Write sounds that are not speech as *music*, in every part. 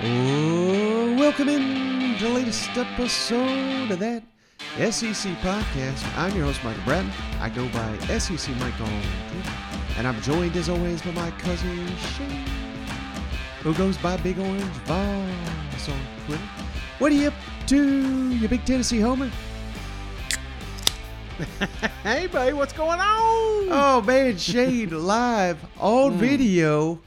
Oh, welcome in to the latest episode of that SEC podcast. I'm your host, Michael Bratton. I go by SEC Mike on Twitter. And I'm joined as always by my cousin Shane, who goes by Big Orange Volz on Twitter. What are you up to, you big Tennessee homer? *laughs* Hey, buddy, what's going on? Oh man, Shane live on hmm. video.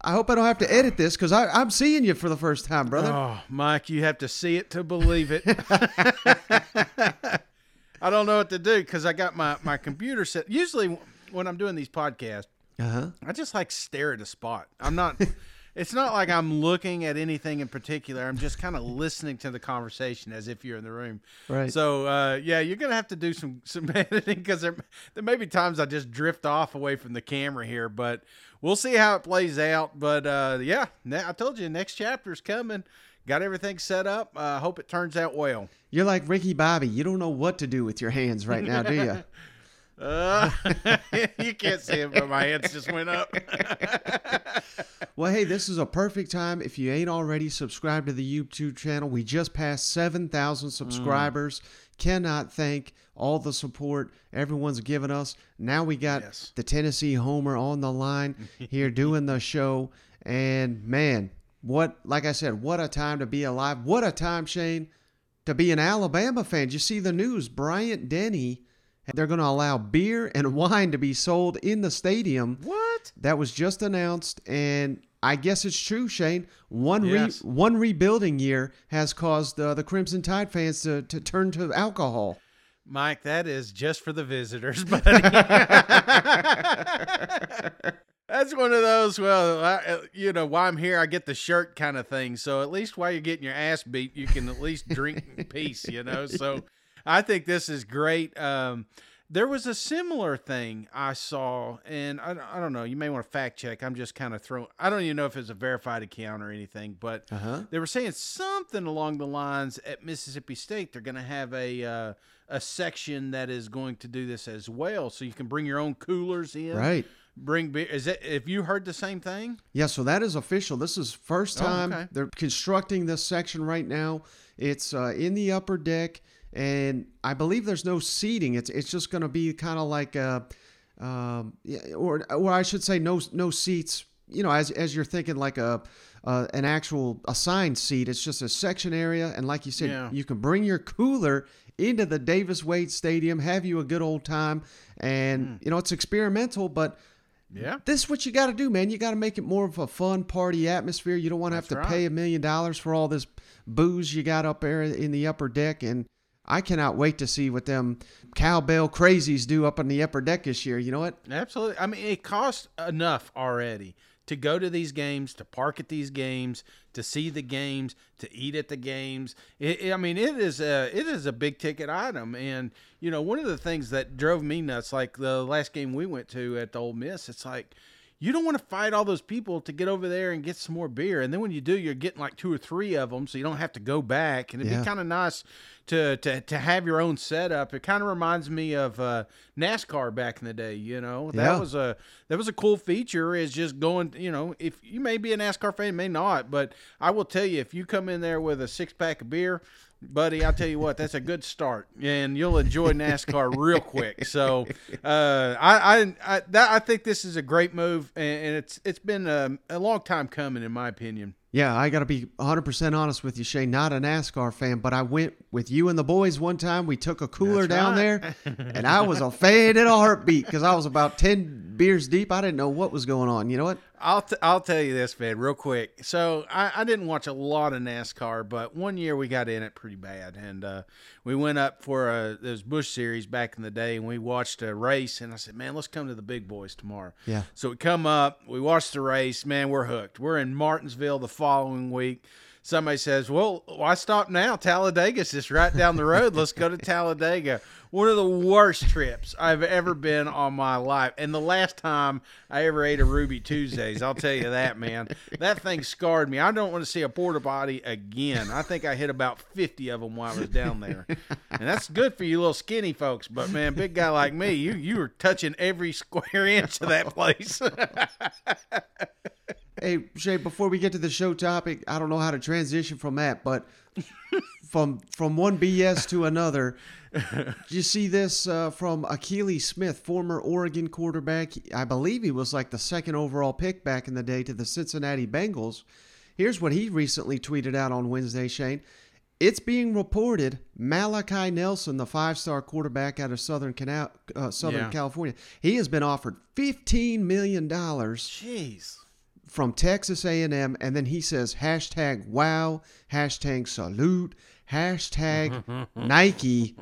I hope I don't have to edit this because I'm seeing you for the first time, brother. Oh, Mike, you have to see it to believe it. *laughs* I don't know what to do because I got my, my computer set. Usually, when I'm doing these podcasts, Uh huh. I just like stare at a spot. I'm not. It's not like I'm looking at anything in particular. I'm just kind of listening to the conversation as if you're in the room. Right. So uh, yeah, you're gonna have to do some some *laughs* editing because there there may be times I just drift off away from the camera here, but we'll see how it plays out. But uh, yeah, I told you next chapter's coming. Got everything set up. I uh, hope it turns out well. You're like Ricky Bobby. You don't know what to do with your hands right now, do you? *laughs* Uh, *laughs* you can't see it, but my hands just went up. *laughs* well, hey, this is a perfect time. If you ain't already subscribed to the YouTube channel, we just passed 7,000 subscribers. Cannot thank all the support everyone's given us. Now we got Yes. the Tennessee Homer on the line *laughs* here doing the show. And man, what, like I said, what a time to be alive. What a time, Shane, to be an Alabama fan. You see the news? Bryant Denny. They're going to allow beer and *laughs* wine to be sold in the stadium. what? That was just announced, and I guess it's true, Shane. One Yes. re- one rebuilding year has caused uh, the Crimson Tide fans to, to turn to alcohol. Mike, that is just for the visitors, *laughs* buddy. *laughs* That's one of those, well, I, uh, you know, while I'm here, I get the shirt kind of thing. So at least while you're getting your ass beat, you can at least drink in peace, you know? So I think this is great. Um, there was a similar thing I saw, and I, I don't know, you may want to fact check. I'm just kind of throwing, I don't even know if it's a verified account or anything, but Uh huh. they were saying something along the lines at Mississippi State they're going to have a uh, a section that is going to do this as well, so you can bring your own coolers in. Right. Bring beer. Is that? Have you heard the same thing? Yeah, so that is official. This is first Oh, time okay. they're constructing this section right now. It's uh, in the upper deck, and I believe there's no seating. It's it's just going to be kind of like a, um, or or I should say no no seats. You know, as as you're thinking like a. Uh, an actual assigned seat. It's just a section area, and like you said, Yeah. you can bring your cooler into the Davis Wade Stadium, have you a good old time, and Hmm. you know it's experimental, but Yeah. this is what you got to do, man. You got to make it more of a fun party atmosphere. You don't want to have to That's pay a million dollars for all this booze you got up there in the upper deck. And I cannot wait to see what them cowbell crazies do up in the upper deck this year. You know what? Absolutely. I mean, it costs enough already to go to these games, to park at these games, to see the games, to eat at the games. It, it- I mean, it is a it is a big ticket item, and you know, one of the things that drove me nuts, like the last game we went to at the Ole Miss, it's like. You don't want to fight all those people to get over there and get some more beer, and then when you do, you're getting like two or three of them, so you don't have to go back. And it'd Yeah. be kind of nice to, to to have your own setup. It kind of reminds me of uh, NASCAR back in the day. You know, that Yeah. was a that was a cool feature. Is just going. You know, if you may be a NASCAR fan, may not, but I will tell you, if you come in there with a six pack of beer. Buddy, I'll tell you what, that's a good start, and you'll enjoy NASCAR real quick. So, uh, I, I, I, that, I think this is a great move, and, it's it's been a, a long time coming, in my opinion. Yeah, I got to be 100% honest with you, Shay. Not a NASCAR fan, but I went with you and the boys one time. We took a cooler That's down right. there, *laughs* and I was a fan in a heartbeat because I was about 10 beers deep. I didn't know what was going on. You know what? I'll t- I'll tell you this, man, real quick. So I, I didn't watch a lot of NASCAR, but one year we got in it pretty bad, and uh, we went up for uh those Busch series back in the day, and we watched a race. And I said, man, let's come to the big boys tomorrow. Yeah. So we come up, we watch the race, man, we're hooked. We're in Martinsville the following week. Somebody says, "Well, why stop now? Talladega's just right down the road. Let's go to *laughs* Talladega." One of the worst trips I've ever been on my life, and the last time I ever ate a Ruby Tuesdays, I'll tell you that, man. That thing scarred me. I don't want to see a porta potty again. I think I hit about fifty of them while I was down there, and that's good for you little skinny folks. But man, big guy like me, you you were touching every square *laughs* inch of that place. *laughs* hey, Shay, before we get to the show topic, I don't know how to transition from that, but *laughs* from from one BS to another, Did you see this uh, from Akili Smith, former Oregon quarterback. I believe he was like the second overall pick back in the day to the Cincinnati Bengals. Here's what he recently tweeted out on Wednesday, Shane. It's being reported Malachi Nelson, the five-star quarterback out of Southern Canal, uh, Southern Yeah. California, he has been offered fifteen million dollars Jeez. From Texas A&M, and then he says hashtag Wow, hashtag Salute, hashtag *laughs* Nike.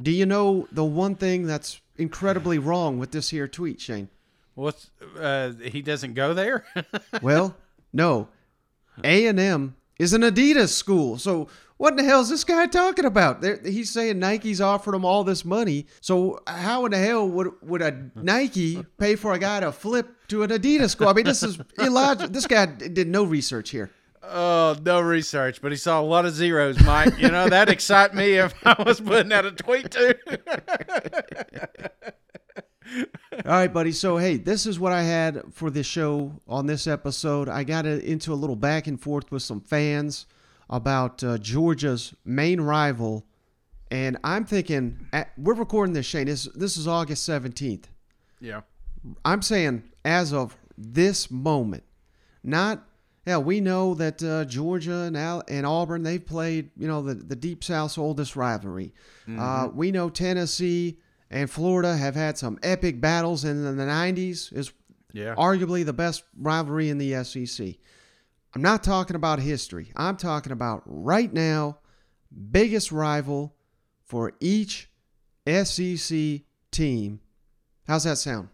Do you know the one thing that's incredibly wrong with this here tweet, Shane? What's uh, he doesn't go there? *laughs* Well, no, A&M is an Adidas school, so what in the hell is this guy talking about? There, he's saying Nike's offered him all this money. So how in the hell would would a Nike pay for a guy to flip to an Adidas school? I mean, this is illogical. This guy did no research here. oh, no research, but he saw a lot of zeros, Mike. You know that excite me if I was putting out a tweet too. All right, buddy. So, hey, this is what I had for this show on this episode. I got into a little back and forth with some fans about uh, Georgia's main rival, and I'm thinking at, we're recording this, Shane. This this is August 17th. yeah. I'm saying as of this moment, not yeah. We know that uh, Georgia and Al- and Auburn they've played you know the the Deep South's oldest rivalry. Uh, we know Tennessee and Florida have had some epic battles in the 90s. Is Yeah. arguably the best rivalry in the SEC. I'm not talking about history. I'm talking about right now, biggest rival for each SEC team. How's that sound?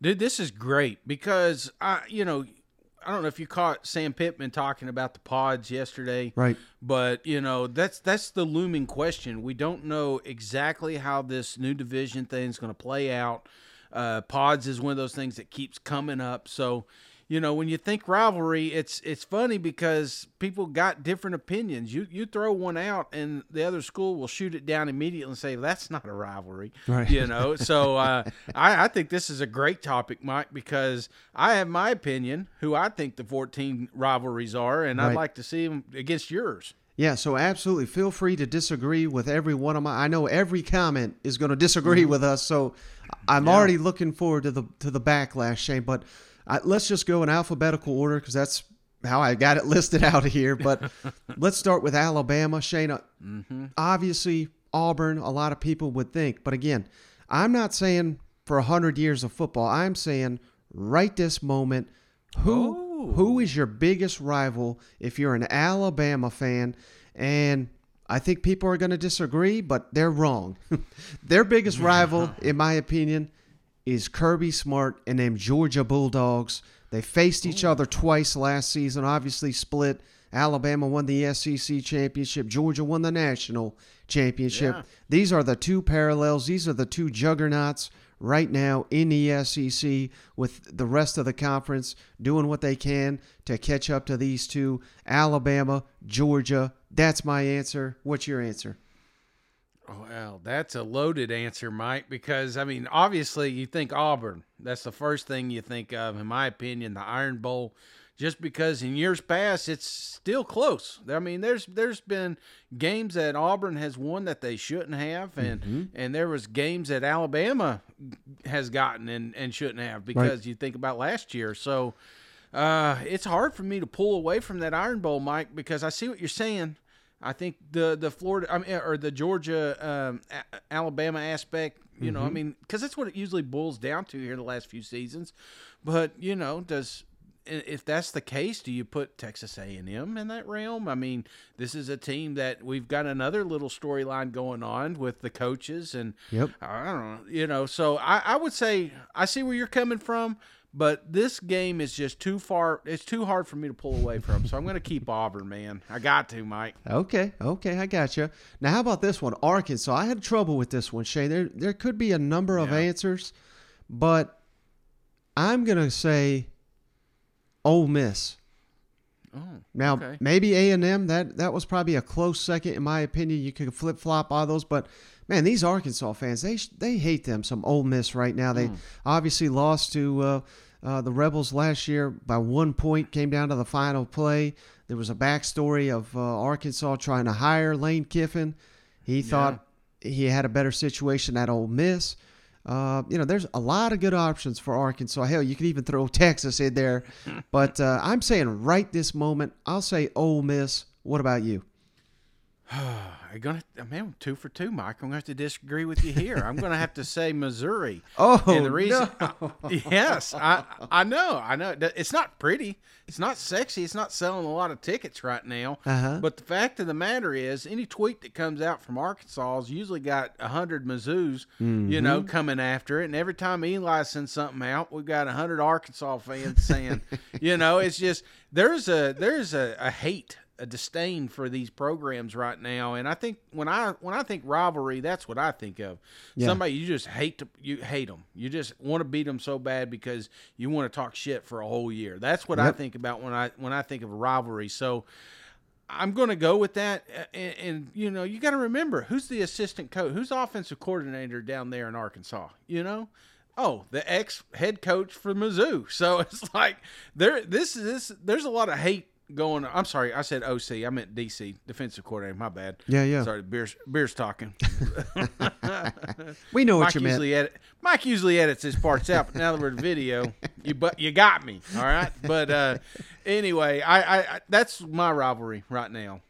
Dude, this is great because I, you know, I don't know if you caught Sam Pittman talking about the pods yesterday, Right. but you know that's that's the looming question. We don't know exactly how this new division thing is going to play out. Uh, pods is one of those things that keeps coming up. So, you know, when you think rivalry, it's it's funny because people got different opinions. You you throw one out, and the other school will shoot it down immediately and say that's not a rivalry. Right. You know, so uh, *laughs* I, I think this is a great topic, Mike, because I have my opinion, who I think the 14 rivalries are, and I'd like to see them against yours. Yeah, so absolutely feel free to disagree with every one of my I know every comment is going to disagree with us, so I'm Yeah. already looking forward to the to the backlash, Shane, but I, let's just go in alphabetical order cuz that's how I got it *laughs* listed out here, but *laughs* let's start with Alabama, Shane. uh, Obviously, Auburn, a lot of people would think, but again, I'm not saying for 100 years of football. I'm saying right this moment who Oh. who is your biggest rival if you're an Alabama fan? And I think people are going to disagree, but they're wrong. *laughs* Their biggest rival, in my opinion, is Kirby Smart and them Georgia Bulldogs. They faced each other twice last season, obviously split. Alabama won the SEC championship, Georgia won the national championship. Yeah. These are the two parallels, these are the two juggernauts right now in the SEC with the rest of the conference doing what they can to catch up to these two Alabama, Georgia. That's my answer. What's your answer? Well, that's a loaded answer, Mike, because I mean, obviously you think Auburn. That's the first thing you think of, in my opinion, the Iron Bowl. Just because in years past it's still close. I mean, there's there's been games that Auburn has won that they shouldn't have, and and there was games that Alabama has gotten and, and shouldn't have because you think about last year. So uh, it's hard for me to pull away from that Iron Bowl, Mike, because I see what you're saying. I think the the Florida, I mean, or the Georgia, um, A- Alabama aspect. You know, I mean, because that's what it usually boils down to here the last few seasons. But you know, does if that's the case, do you put Texas A and M in that realm? I mean, this is a team that we've got another little storyline going on with the coaches, and Yep. I don't know, you know. So I, I would say I see where you're coming from, but this game is just too far. It's too hard for me to pull away from. So I'm going to keep Auburn, man. I got to, Mike. Okay, okay, I got you. Now, how about this one, Arkansas? I had trouble with this one, Shane. There, there could be a number of Yeah. answers, but I'm gonna say Ole Miss. Oh, Now, okay. maybe A and M. That that was probably a close second, in my opinion. You could flip flop all those, but man, these Arkansas fans they they hate them some Ole Miss right now. They Hmm. obviously lost to uh, uh, the Rebels last year by one point, came down to the final play. There was a backstory of uh, Arkansas trying to hire Lane Kiffin. He thought he had a better situation at Ole Miss. Uh, you know, there's a lot of good options for Arkansas. Hell, you could even throw *laughs* Texas in there. *laughs* but uh, I'm saying right this moment, I'll say Ole Miss. What about you? *sighs* I'm gonna, man, two for two, Mike. I'm gonna have to disagree with you here. I'm gonna have to say Missouri. *laughs* Oh, and the reason, no. yes, I, I know, I know. It's not pretty. It's not sexy. It's not selling a lot of tickets right now. Uh-huh. But the fact of the matter is, any tweet that comes out from Arkansas has usually got a hundred Mizzou's, you know, coming after it. And every time Eli sends something out, we've got a hundred Arkansas fans saying, *laughs* you know, it's just there's a there's a, a hate a disdain for these programs right now and i think when i when i think rivalry that's what i think of Yeah. somebody you just hate to you hate them you just want to beat them so bad because you want to talk shit for a whole year that's what i think about when i when i think of a rivalry so i'm going to go with that and, and you know you got to remember who's the assistant coach who's offensive coordinator down there in arkansas you know Oh, the ex head coach for Mizzou. *laughs* So it's like there. This is this. There's a lot of hate going. I'm sorry, I said OC. I meant DC, defensive coordinator. My bad. Yeah, yeah. Sorry, beer's beer's talking. *laughs* We know what Mike you meant. edit. Mike usually edits his parts out, but now that we're in video, you but you got me. All right. But uh, anyway, I, I, I that's my rivalry right now.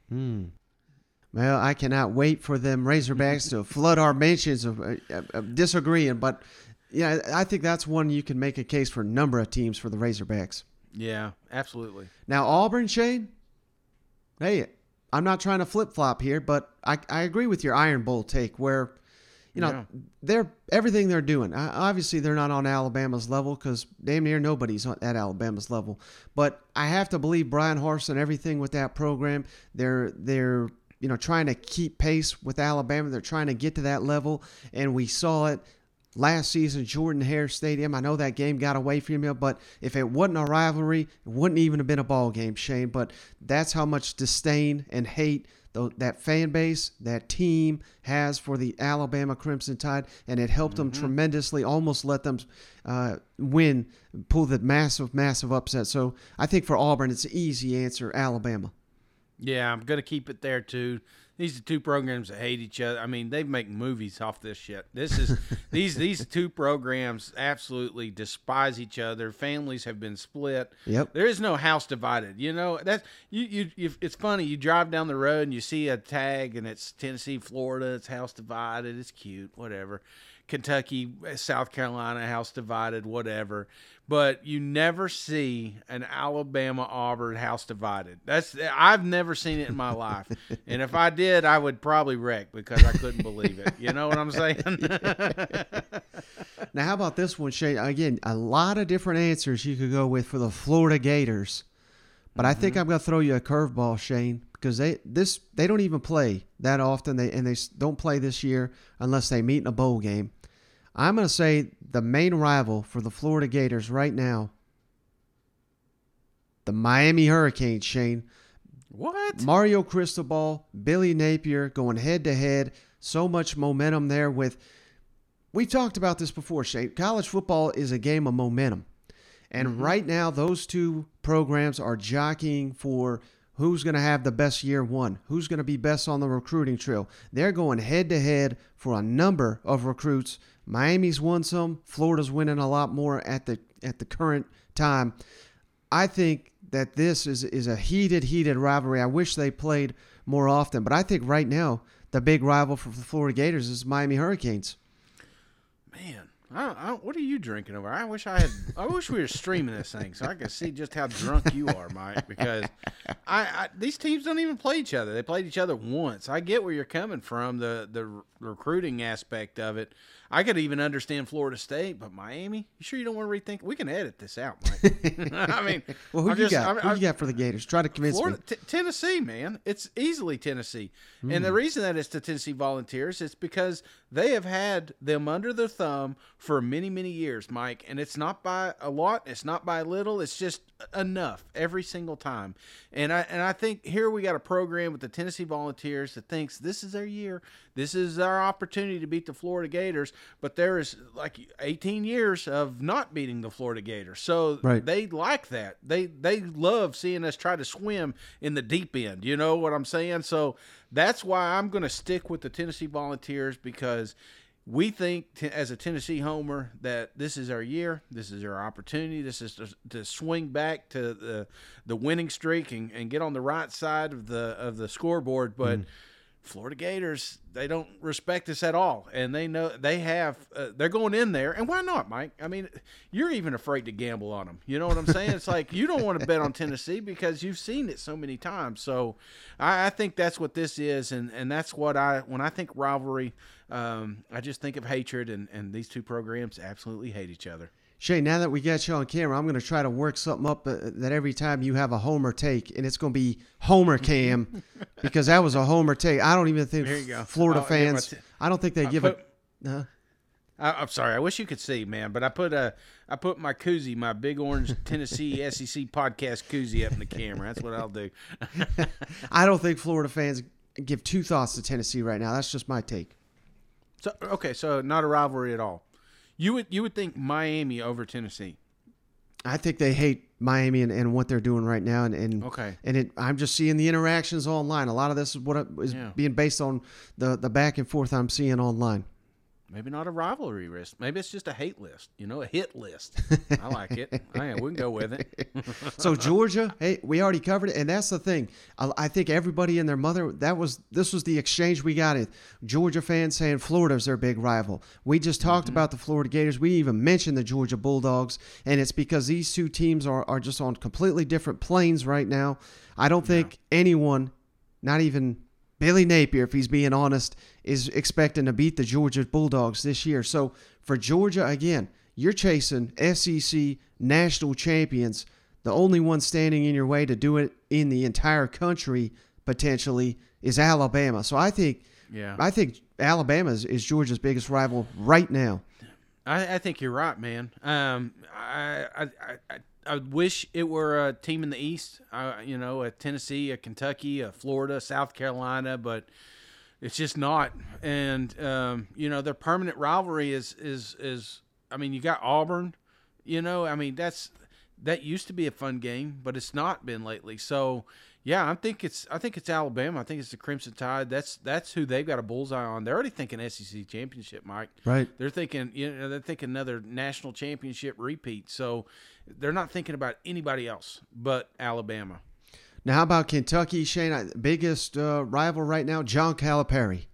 Well, I cannot wait for them Razorbacks to flood our mentions of, uh, of disagreeing. But yeah, I think that's one you can make a case for a number of teams for the Razorbacks. Yeah, absolutely. Now Auburn, Shane. Hey, I'm not trying to flip flop here, but I, I agree with your Iron Bowl take where, you know, Yeah. they're everything they're doing. Obviously, they're not on Alabama's level because damn near nobody's on, at Alabama's level. But I have to believe Bryan Harsin, and everything with that program, they're they're you know trying to keep pace with Alabama. They're trying to get to that level, and we saw it last season, Jordan Hare Stadium. I know that game got away from you, but if it wasn't a rivalry, it wouldn't even have been a ball game, Shane. But that's how much disdain and hate that fan base, that team has for the Alabama Crimson Tide, and it helped them tremendously. Almost let them uh, win, pull the massive, massive upset. So I think for Auburn, it's an easy answer: Alabama. Yeah, I'm gonna keep it there too. These are two programs that hate each other. I mean, they make movies off this shit. This is *laughs* these these two programs absolutely despise each other. Families have been split. Yep. There is no house divided. You know that's you you. you it's funny. You drive down the road and you see a tag and it's Tennessee, Florida. It's house divided. It's cute. Whatever. Kentucky, uh, South Carolina, house divided. Whatever. But you never see an Alabama Auburn house divided. That's I've never seen it in my life. *laughs* And if I did, I would probably wreck because I couldn't believe it. You know what I'm saying? *laughs* *laughs* Now, how about this one, Shane? Again, a lot of different answers you could go with for the Florida Gators, but I think mm-hmm. I'm going to throw you a curveball, Shane, because they this they don't even play that often. They and they don't play this year unless they meet in a bowl game. I'm going to say the main rival for the Florida Gators right now, the Miami Hurricanes, Shane. what? Mario Cristobal, Billy Napier going head to head. So much momentum there with. We've talked about this before, Shane. College football is a game of momentum. And mm-hmm. right now, those two programs are jockeying for who's going to have the best year one, who's going to be best on the recruiting trail. They're going head to head for a number of recruits. Miami's won some, Florida's winning a lot more at the at the current time. I think that this is is a heated, heated rivalry. I wish they played more often, but I think right now the big rival for the Florida Gators is Miami Hurricanes. Man, I don't, I what are you drinking over? I wish I had. I wish we were streaming this thing so I could see just how drunk you are, Mike. Because I, I these teams don't even play each other. They played each other once. I get where you're coming from the the recruiting aspect of it. I could even understand Florida State, but Miami. You sure you don't want to rethink? We can edit this out, Mike. *laughs* I mean, *laughs* Well, who I'm you just- got? Who you got for the Gators? Try to convince Florida, me. t- Tennessee, man, it's easily Tennessee, and Hmm. the reason that it's the Tennessee Volunteers is because they have had them under their thumb for many, many years, Mike. And it's not by a lot, it's not by a little, it's just enough every single time. And I and I think here we got a program with the Tennessee Volunteers that thinks this is their year. This is our opportunity to beat the Florida Gators, but there is like 18 years of not beating the Florida Gators. So Right. they like that. They they love seeing us try to swim in the deep end. You know what I'm saying? So that's why I'm going to stick with the Tennessee Volunteers because we think t- as a Tennessee homer that this is our year, this is our opportunity, this is to, to swing back to the the winning streak and, and get on the right side of the of the scoreboard. But mm. Florida Gators, they don't respect us at all, and they know they have. Uh, they're going in there, and why not, Mike? I mean, you're even afraid to gamble on them. You know what I'm saying? it's like you don't want to bet on Tennessee because you've seen it so many times. So, I, I think that's what this is, and and that's what I when I think rivalry, um, I just think of hatred, and and these two programs absolutely hate each other. Shane, now that we got you on camera, I'm going to try to work something up uh, that every time you have a homer take, and it's going to be Homer Cam, *laughs* because that was a homer take. I don't even think. Florida I'll give fans. t- I don't think they I give put- a. Uh, I, I'm sorry. I wish you could see, man, but I put a I put my koozie, my big orange *laughs* Tennessee SEC podcast koozie up in the camera. That's what I'll do. *laughs* I don't think Florida fans give two thoughts to Tennessee right now. That's just my take. So okay, so not a rivalry at all. You would you would think Miami over Tennessee. I think they hate Miami and, and what they're doing right now, and and, Okay. and it, I'm just seeing the interactions online. A lot of this is what is Yeah. being based on the the back and forth I'm seeing online. Maybe not a rivalry list. Maybe it's just a hate list. You know, a hit list. I like it. *laughs* I, we can go with it. *laughs* So Georgia, hey, we already covered it, and that's the thing. I, I think everybody and their mother. That was this was the exchange we got. It Georgia fans saying Florida's their big rival. We just talked mm-hmm. about the Florida Gators. We even mentioned the Georgia Bulldogs, and it's because these two teams are are just on completely different planes right now. I don't think anyone, not even Billy Napier, if he's being honest, is expecting to beat the Georgia Bulldogs this year. So for Georgia, again, you're chasing SEC national champions. The only one standing in your way to do it in the entire country potentially is Alabama. So I think, Yeah. I think Alabama is, is Georgia's biggest rival right now. I, I think you're right, man. Um, I, I, I, I- wish it were a team in the East. Uh, you know, a Tennessee, a Kentucky, a Florida, South Carolina, but it's just not. And um, you know, their permanent rivalry is is is. I mean, you got Auburn. You know, I mean that's that used to be a fun game, but it's not been lately. So yeah, I think it's I think it's Alabama. I think it's the Crimson Tide. That's that's who they've got a bullseye on. They're already thinking SEC championship, Mike. Right. They're thinking, you know, they're thinking another national championship repeat. So they're not thinking about anybody else but Alabama. Now, how about Kentucky, Shane? Biggest uh, rival right now, John Calipari.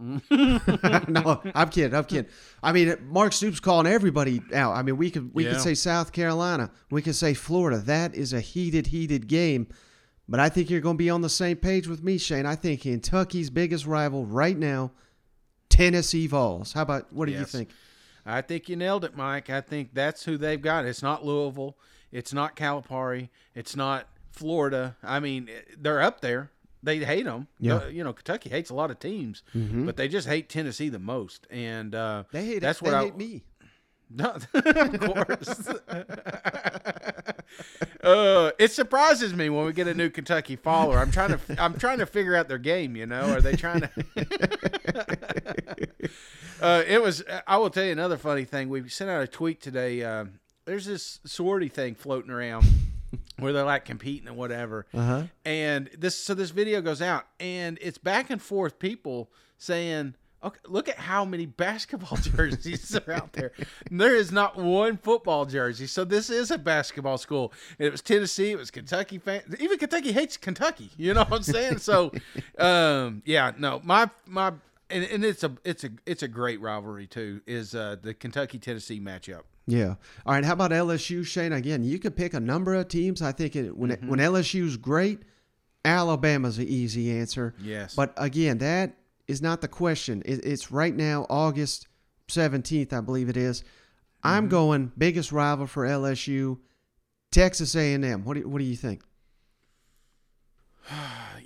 *laughs* *laughs* no, I'm kidding. I'm kidding. I mean, Mark Stoops calling everybody out. I mean, we could we Yeah. could say South Carolina, we could say Florida. That is a heated, heated game. But I think you're going to be on the same page with me, Shane. I think Kentucky's biggest rival right now, Tennessee Vols. How about what do you think? I think you nailed it, Mike. I think that's who they've got. It's not Louisville. It's not Calipari. It's not Florida. I mean, they're up there. They hate them. Yeah. you know, Kentucky hates a lot of teams, but they just hate Tennessee the most. And uh, They hate that's it. what they I, hate me. No, *laughs* of course. uh, it surprises me when we get a new Kentucky follower. I'm trying to I'm trying to figure out their game. You know, are they trying to? *laughs* uh, it was. I will tell you another funny thing. We sent out a tweet today. Uh, there's this sorority thing floating around where they're like competing and whatever. Uh huh. And this, so this video goes out, and it's back and forth. People saying, "Okay, look at how many basketball *laughs* jerseys are out there. And there is not one football jersey. So this is a basketball school. And it was Tennessee. It was Kentucky. Fan, even Kentucky hates Kentucky. You know what I'm saying? So, *laughs* um, yeah, no, my my. And, and it's a it's a it's a great rivalry too. Is uh, the Kentucky Tennessee matchup? Yeah. All right. How about LSU, Shane? Again, you could pick a number of teams. I think it, when Mm-hmm. when LSU's great, Alabama's an easy answer. Yes. But again, that is not the question. It's right now, August seventeenth, I believe it is. Mm-hmm. I'm going biggest rival for LSU, Texas A&M. What do you, what do you think? *sighs*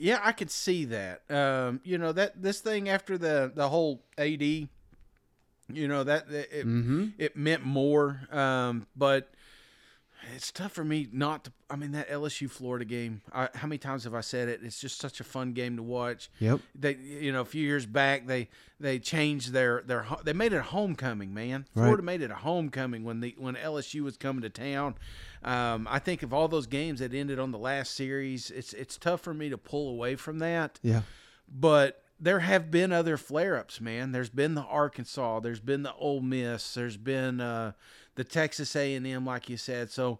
Yeah, I could see that. Um, you know that this thing after the the whole AD, you know that that it Mm-hmm. it meant more. Um, but It's tough for me not to. I mean, that LSU Florida game. I, how many times have I said it? It's just such a fun game to watch. Yep. They, you know, a few years back, they they changed their their. They made it a homecoming, man. Right. Florida made it a homecoming when the when LSU was coming to town. Um, I think of all those games that ended on the last series, it's it's tough for me to pull away from that Yeah. but there have been other flare-ups, man. There's been the Arkansas, there's been the Ole Miss, there's been uh, the Texas A&M, like you said. So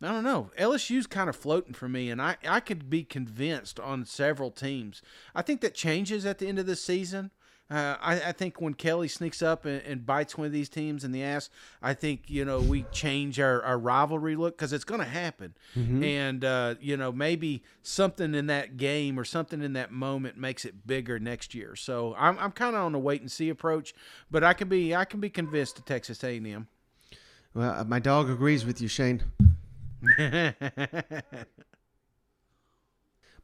I don't know. LSU's kind of floating for me, and I I could be convinced on several teams. I think that changes at the end of the season. Uh, I, I think when Kelly sneaks up and, and bites one of these teams in the ass, I think you know we change our, our rivalry look because it's going to happen, and uh, you know maybe something in that game or something in that moment makes it bigger next year. So I'm, I'm kind of on a wait and see approach, but I can be I can be convinced to Texas A&M. Well, uh, my dog agrees with you, Shane. *laughs*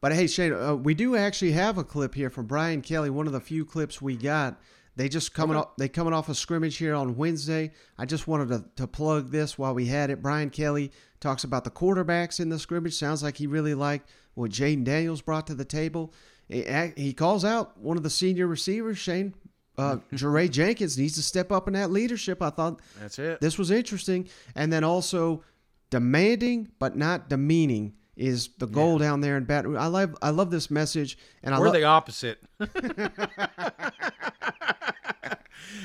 But hey, Shane, uh, we do actually have a clip here from Brian Kelly. One of the few clips we got. They just coming off. They coming off a scrimmage here on Wednesday. I just wanted to, to plug this while we had it. Brian Kelly talks about the quarterbacks in the scrimmage. Sounds like he really liked what Jayden Daniels brought to the table. He, he calls out one of the senior receivers, Shane. Uh, *laughs* Jaray Jenkins needs to step up in that leadership. I thought That's it. this was interesting. And then also demanding but not demeaning is the goal down there in Baton Rouge. I love I love this message and I We're love the opposite. *laughs*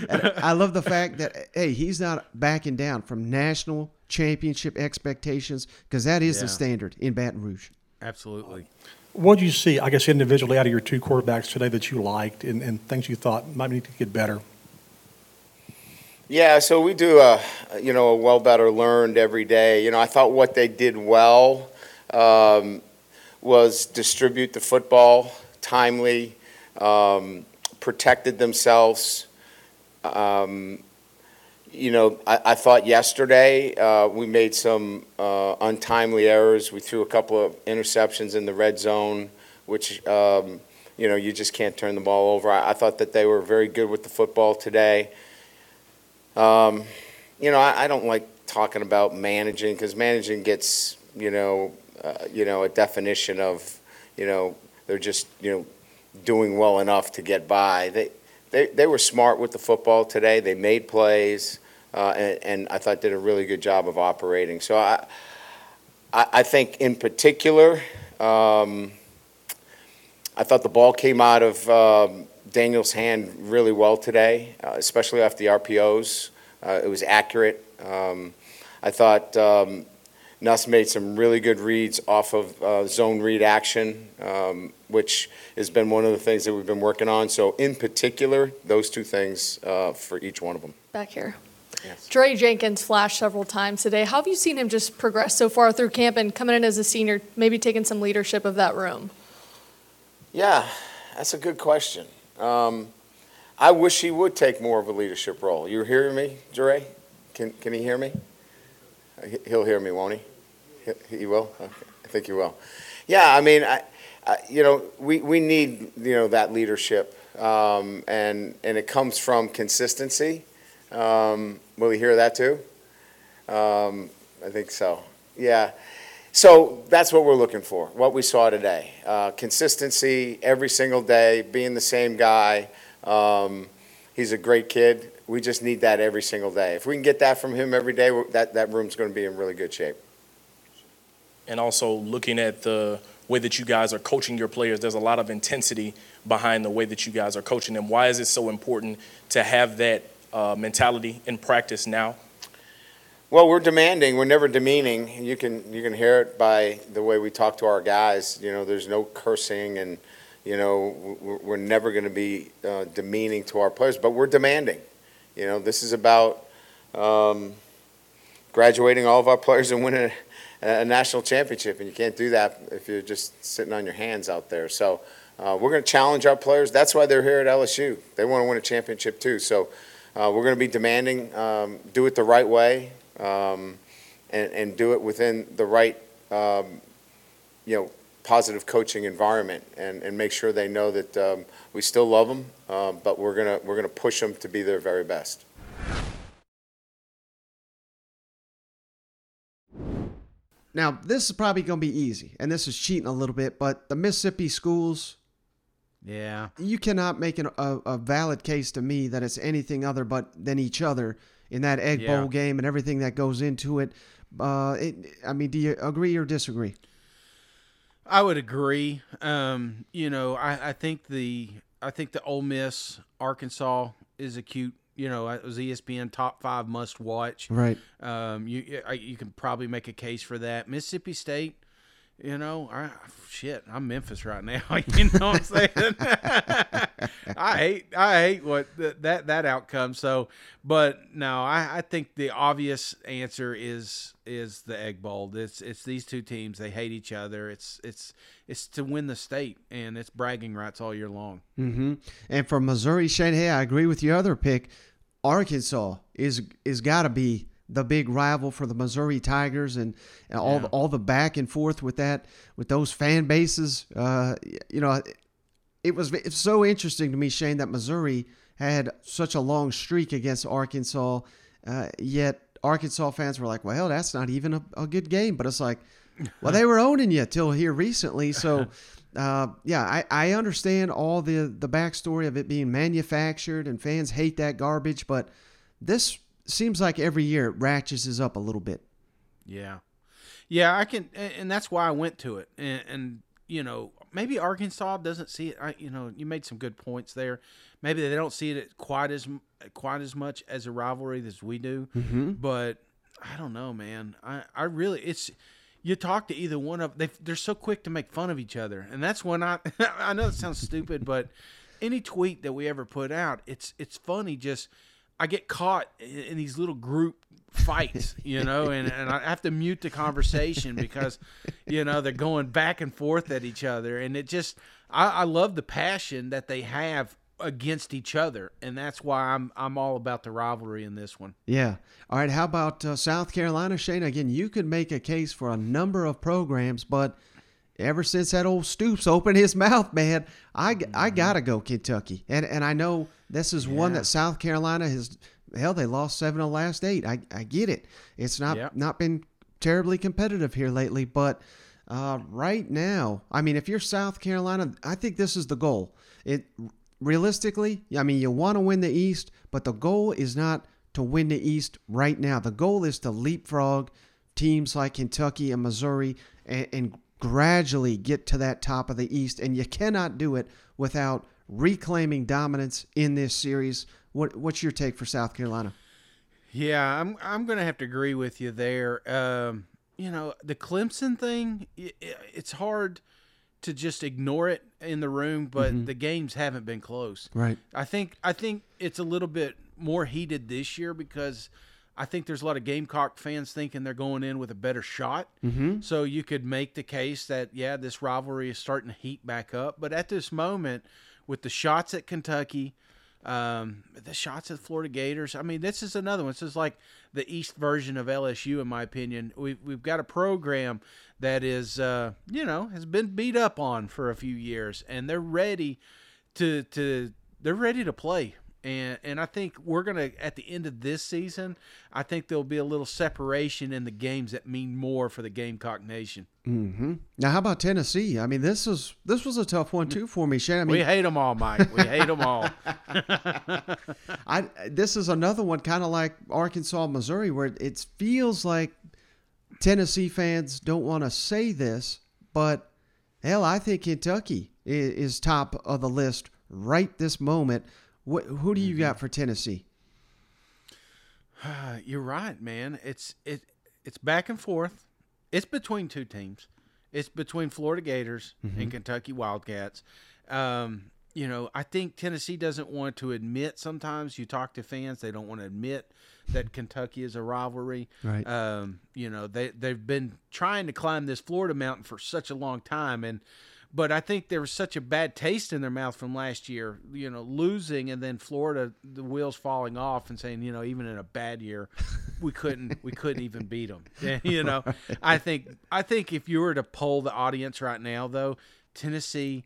I love the fact that hey, he's not backing down from national championship expectations because that is Yeah. the standard in Baton Rouge. Absolutely. What did you see, I guess, individually out of your two quarterbacks today that you liked and, and things you thought might need to get better? Yeah, so we do a, you know, a well better learned every day. You know, I thought what they did well um, was distribute the football timely, um, protected themselves. Um, you know, I, I thought yesterday uh, we made some uh, untimely errors. We threw a couple of interceptions in the red zone, which, um, you know, you just can't turn the ball over. I, I thought that they were very good with the football today. Um, you know, I, I don't like talking about managing because managing gets, you know, uh, you know, a definition of, you know, they're just, you know, doing well enough to get by. They, they, they were smart with the football today. They made plays, uh, and, and I thought did a really good job of operating. So I, I, think in particular, um, I thought the ball came out of um, Daniel's hand really well today, uh, especially off the RPOs. Uh, it was accurate. Um, I thought um, Nuss made some really good reads off of uh, zone read action, um, which has been one of the things that we've been working on. So, in particular, those two things uh, for each one of them. back here. Yes. Dre Jenkins flashed several times today. How have you seen him just progress so far through camp and coming in as a senior, maybe taking some leadership of that room? Yeah, that's a good question. Um, I wish he would take more of a leadership role. You hearing me, Jure? Can, can he hear me? Uh, he- He'll hear me, won't he? He, he will? Okay. I think he will. Yeah, I mean, I, I, you know, we, we need, you know, that leadership. Um, and, and it comes from consistency. Um, will he hear that too? Um, I think so. Yeah. So that's what we're looking for, what we saw today. Uh, consistency every single day, being the same guy. Um, he's a great kid. We just need that every single day. If we can get that from him every day, that, that room's going to be in really good shape. and also looking at the way that you guys are coaching your players, there's a lot of intensity behind the way that you guys are coaching them. Why is it so important to have that uh, mentality in practice now? Well, we're demanding. We're never demeaning. You can you can hear it by the way we talk to our guys. You know, there's no cursing, and you know we're, never going to be uh, demeaning to our players, but we're demanding. You know, this is about um, graduating all of our players and winning a, a national championship, and you can't do that if you're just sitting on your hands out there. So. Uh, we're going to challenge our players. That's why they're here at LSU. They want to win a championship too. So uh, we're going to be demanding, um, do it the right way, um, and, and do it within the right, um, you know, positive coaching environment, and, and make sure they know that um, we still love them, um, but we're gonna we're gonna push them to be their very best. now this is probably going to be easy, and this is cheating a little bit, but the Mississippi schools, Yeah. you cannot make an, a, a valid case to me that it's anything other but than each other in that Egg Yeah. Bowl game and everything that goes into it. Uh, it. I mean, do you agree or disagree? I would agree. Um, you know, I, I think the I think the Ole Miss Arkansas is a cute. You know, it was ESPN top five must watch. Right. Um, you you can probably make a case for that. Mississippi State, you know, I, shit, I'm Memphis right now. *laughs* you know what I'm saying? *laughs* I hate I hate what th- that that outcome. So, but no, I, I think the obvious answer is is the Egg Bowl. It's it's these two teams. They hate each other. It's it's it's to win the state, and it's bragging rights all year long. Mm-hmm. And for Missouri, Shane, hey, I agree with your other pick. Arkansas is is got to be the big rival for the Missouri Tigers, and, and all Yeah. the, all the back and forth with that with those fan bases. Uh, you know, it was it's so interesting to me, Shane, that Missouri had such a long streak against Arkansas, uh, yet Arkansas fans were like, "Well, that's not even a, a good game." But it's like, *laughs* well, they were owning you till here recently, so. *laughs* Uh, yeah, I, I understand all the the backstory of it being manufactured and fans hate that garbage, but this seems like every year it ratchets up a little bit. Yeah, yeah, I can, and that's why I went to it. And, and you know, maybe Arkansas doesn't see it. I, you know, you made some good points there. Maybe they don't see it quite as quite as much as a rivalry as we do. Mm-hmm. But I don't know, man. I I really it's. You talk to either one of they they're so quick to make fun of each other, and that's when I *laughs* I know it sounds stupid, but any tweet that we ever put out, it's it's funny. Just I get caught in, these little group fights, you know, and, and I have to mute the conversation because, you know, they're going back and forth at each other. And it just, I, I love the passion that they have against each other. And that's why I'm, I'm all about the rivalry in this one. Yeah. All right. How about uh, South Carolina, Shane? Again, you could make a case for a number of programs, but ever since that old Stoops opened his mouth, man, I, I gotta go Kentucky, and and I know this is one that South Carolina has. Hell, they lost seven of the last eight. I I get it. It's not Yep. not been terribly competitive here lately, but. Uh, right now, I mean, if you're South Carolina, I think this is the goal. It realistically, I mean, you want to win the East, but the goal is not to win the East right now. The goal is to leapfrog teams like Kentucky and Missouri and, and gradually get to that top of the East. And you cannot do it without reclaiming dominance in this series. What, what's your take for South Carolina? Yeah, I'm I'm gonna have to agree with you there. Um, you know, the Clemson thing, i i- it's hard to just ignore it in the room, but the games haven't been close. Right. I think I think it's a little bit more heated this year because I think there's a lot of Gamecock fans thinking they're going in with a better shot. Mm-hmm. So you could make the case that yeah, this rivalry is starting to heat back up. But at this moment, with the shots at Kentucky, um, the shots at Florida Gators, I mean, this is another one. This is like the East version of LSU, in my opinion. We've we've got a program that is uh, you know has been beat up on for a few years, and they're ready to to they're ready to play. And and I think we're gonna at the end of this season, I think there'll be a little separation in the games that mean more for the Gamecock Nation. Mm-hmm. Now, how about Tennessee? I mean, this is this was a tough one too for me, Shane. I mean, we hate them all, Mike. We hate them all. *laughs* *laughs* I this is another one kind of like Arkansas, Missouri, where it feels like Tennessee fans don't want to say this, but hell, I think Kentucky is top of the list right this moment. What, who do you got for Tennessee? *sighs* You're right, man. It's it it's back and forth. It's between two teams. It's between Florida Gators and Kentucky Wildcats. Um, you know, I think Tennessee doesn't want to admit. Sometimes you talk to fans, they don't want to admit that Kentucky is a rivalry. Right. Um, you know, they they've been trying to climb this Florida mountain for such a long time, and but I think there was such a bad taste in their mouth from last year. You know, losing and then Florida, the wheels falling off, and saying, you know, even in a bad year, we couldn't we couldn't even beat them. *laughs* you know, I think I think if you were to poll the audience right now, though, Tennessee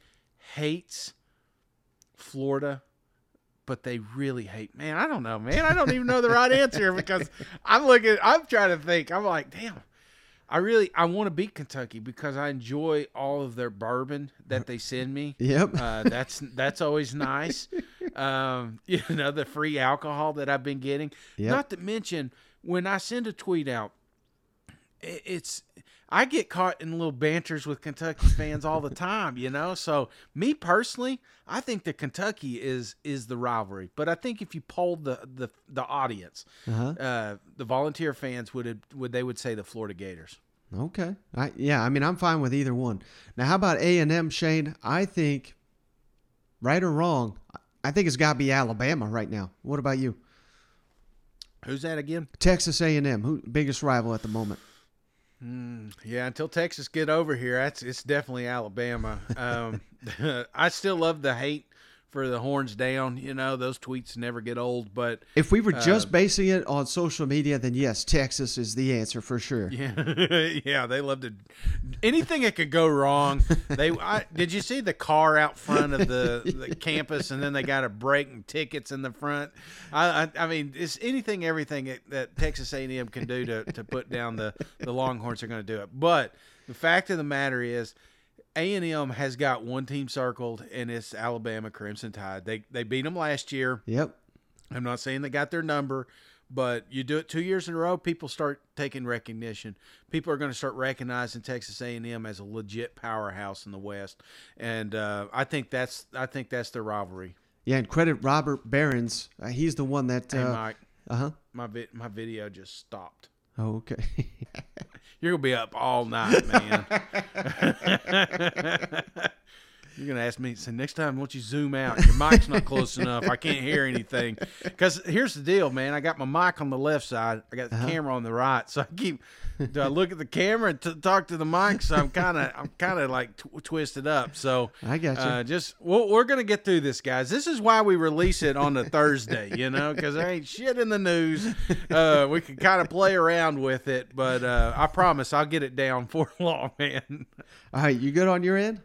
hates Florida but they really hate. Man, I don't know, man. I don't even know the right answer because I'm looking. I'm trying to think. I'm like, damn. I really I want to beat Kentucky because I enjoy all of their bourbon that they send me. *laughs* Yep. Uh, that's that's always nice. *laughs* Um, you know the free alcohol that I've been getting. Yep. Not to mention when I send a tweet out, it's I get caught in little banters with Kentucky fans all the *laughs* time, you know. So me personally, I think that Kentucky is is the rivalry. But I think if you polled the the, the audience, Uh-huh. uh, the volunteer fans would would they would say the Florida Gators. Okay. I, yeah, I mean, I'm fine with either one. Now, how about A and M, Shane? I think, right or wrong, I think it's got to be Alabama right now. What about you? Who's that again? Texas A and M, who biggest rival at the moment? Yeah, until Texas get over here, that's it's definitely Alabama. Um, *laughs* I still love the hate for the horns down. You know, those tweets never get old. But If we were Uh, just basing it on social media, then yes, Texas is the answer for sure. yeah, *laughs* yeah, they love to anything that could go wrong. They I, did you see the car out front of the, *laughs* the campus, and then they got a break and tickets in the front. I, I, I mean, it's anything, everything that, that Texas A&M can do to, to put down the the Longhorns are going to do it. But the fact of the matter is. A and M has got one team circled, and it's Alabama Crimson Tide. They they beat them last year. Yep. I'm not saying they got their number, but you do it two years in a row, people start taking recognition. People are going to start recognizing Texas A&M as a legit powerhouse in the West, and uh, I think that's I think that's their rivalry. Yeah, and credit Robert Barons. Uh, he's the one that. Hey, Uh Mike, huh. my vi- my video just stopped. Oh, okay. *laughs* You're gonna be up all night, man. *laughs* *laughs* You're gonna ask me. Say next time, won't you zoom out? Your mic's not close enough. I can't hear anything. Because here's the deal, man. I got my mic on the left side. I got the camera on the right. So I keep. Do I look at the camera and t- talk to the mic? So I'm kind of I'm kind of like tw- twisted up. So I got you. Uh, just well, we're gonna get through this, guys. This is why we release it on a Thursday, you know, because there ain't shit in the news. Uh, we can kind of play around with it, but uh, I promise I'll get it down for *laughs* long, man. All right, you good on your end?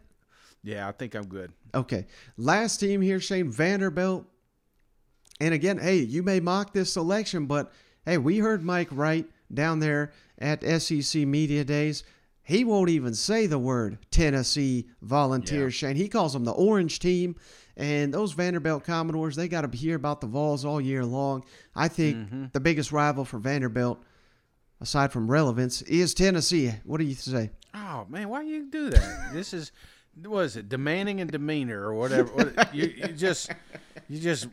Yeah, I think I'm good. Okay. Last team here, Shane Vanderbilt. And again, hey, you may mock this selection, but hey, we heard Mike Wright down there at SEC Media Days. He won't even say the word Tennessee Volunteers, Shane. He calls them the Orange Team. And those Vanderbilt Commodores, they got to hear about the Vols all year long. I think mm-hmm. the biggest rival for Vanderbilt, aside from relevance, is Tennessee. What do you say? Oh man, why you do that? this is what is it? Demanding and demeanor or whatever. What, you, you just you just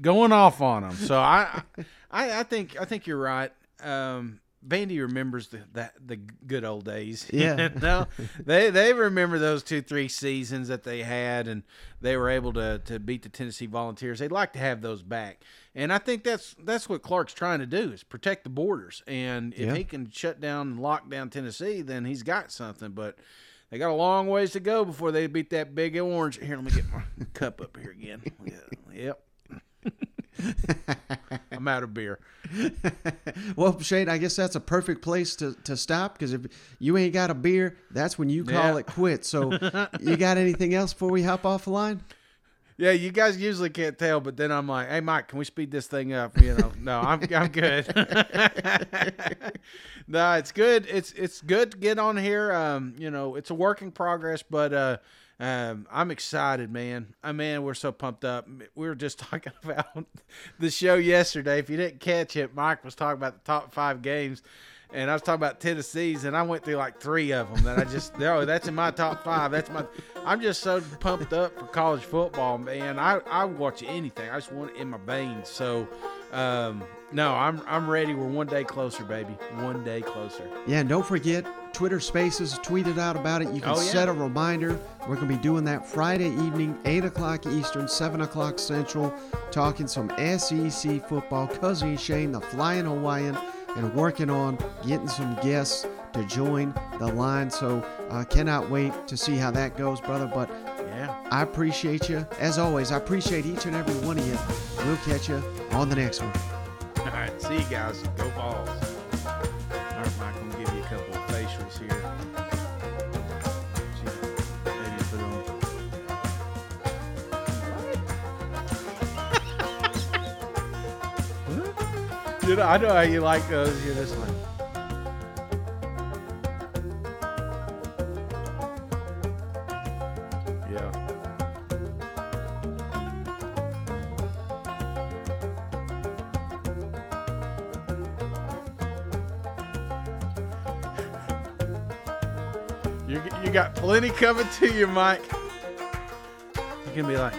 going off on them. So I I I think I think you're right. Um, Vandy remembers the that the good old days. *laughs* Yeah. no, they they remember those two three seasons that they had, and they were able to to beat the Tennessee Volunteers. They'd like to have those back, and I think that's that's what Clark's trying to do is protect the borders. And if Yeah. he can shut down and lock down Tennessee, then he's got something. But they got a long ways to go before they beat that big orange. Here, let me get my *laughs* cup up here again. Yep. *laughs* I'm out of beer. Well, Shane, I guess that's a perfect place to, to stop because if you ain't got a beer, that's when you call Yeah. it quits. So, you got anything else before we hop off the line? Yeah, you guys usually can't tell, but then I'm like, "Hey, Mike, can we speed this thing up?" You know, no, I'm I'm good. *laughs* no, it's good. It's it's good to get on here. Um, you know, it's a work in progress, but uh, um, I'm excited, man. I man, we're so pumped up. We were just *laughs* talking about the show yesterday. If you didn't catch it, Mike was talking about the top five games. And I was talking about Tennessee's, and I went through like three of them that I just, *laughs* oh, that's in my top five. That's my, I'm just so pumped up for college football, man. I, I watch anything. I just want it in my veins. So, um, no, I'm, I'm ready. We're one day closer, baby. One day closer. Yeah, and don't forget, Twitter Spaces tweeted out about it. You can Oh, yeah. set a reminder. We're going to be doing that Friday evening, 8 o'clock Eastern, 7 o'clock Central, talking some SEC football. Cousin Shane, the flying Hawaiian, and working on getting some guests to join the line. So, uh, cannot wait to see how that goes, brother. But Yeah. I appreciate you. As always, I appreciate each and every one of you. We'll catch you on the next one. All right. See you guys. Go Vols. you know, I know how you like those. You're one. You, you got plenty coming to you, Mike. You can be like,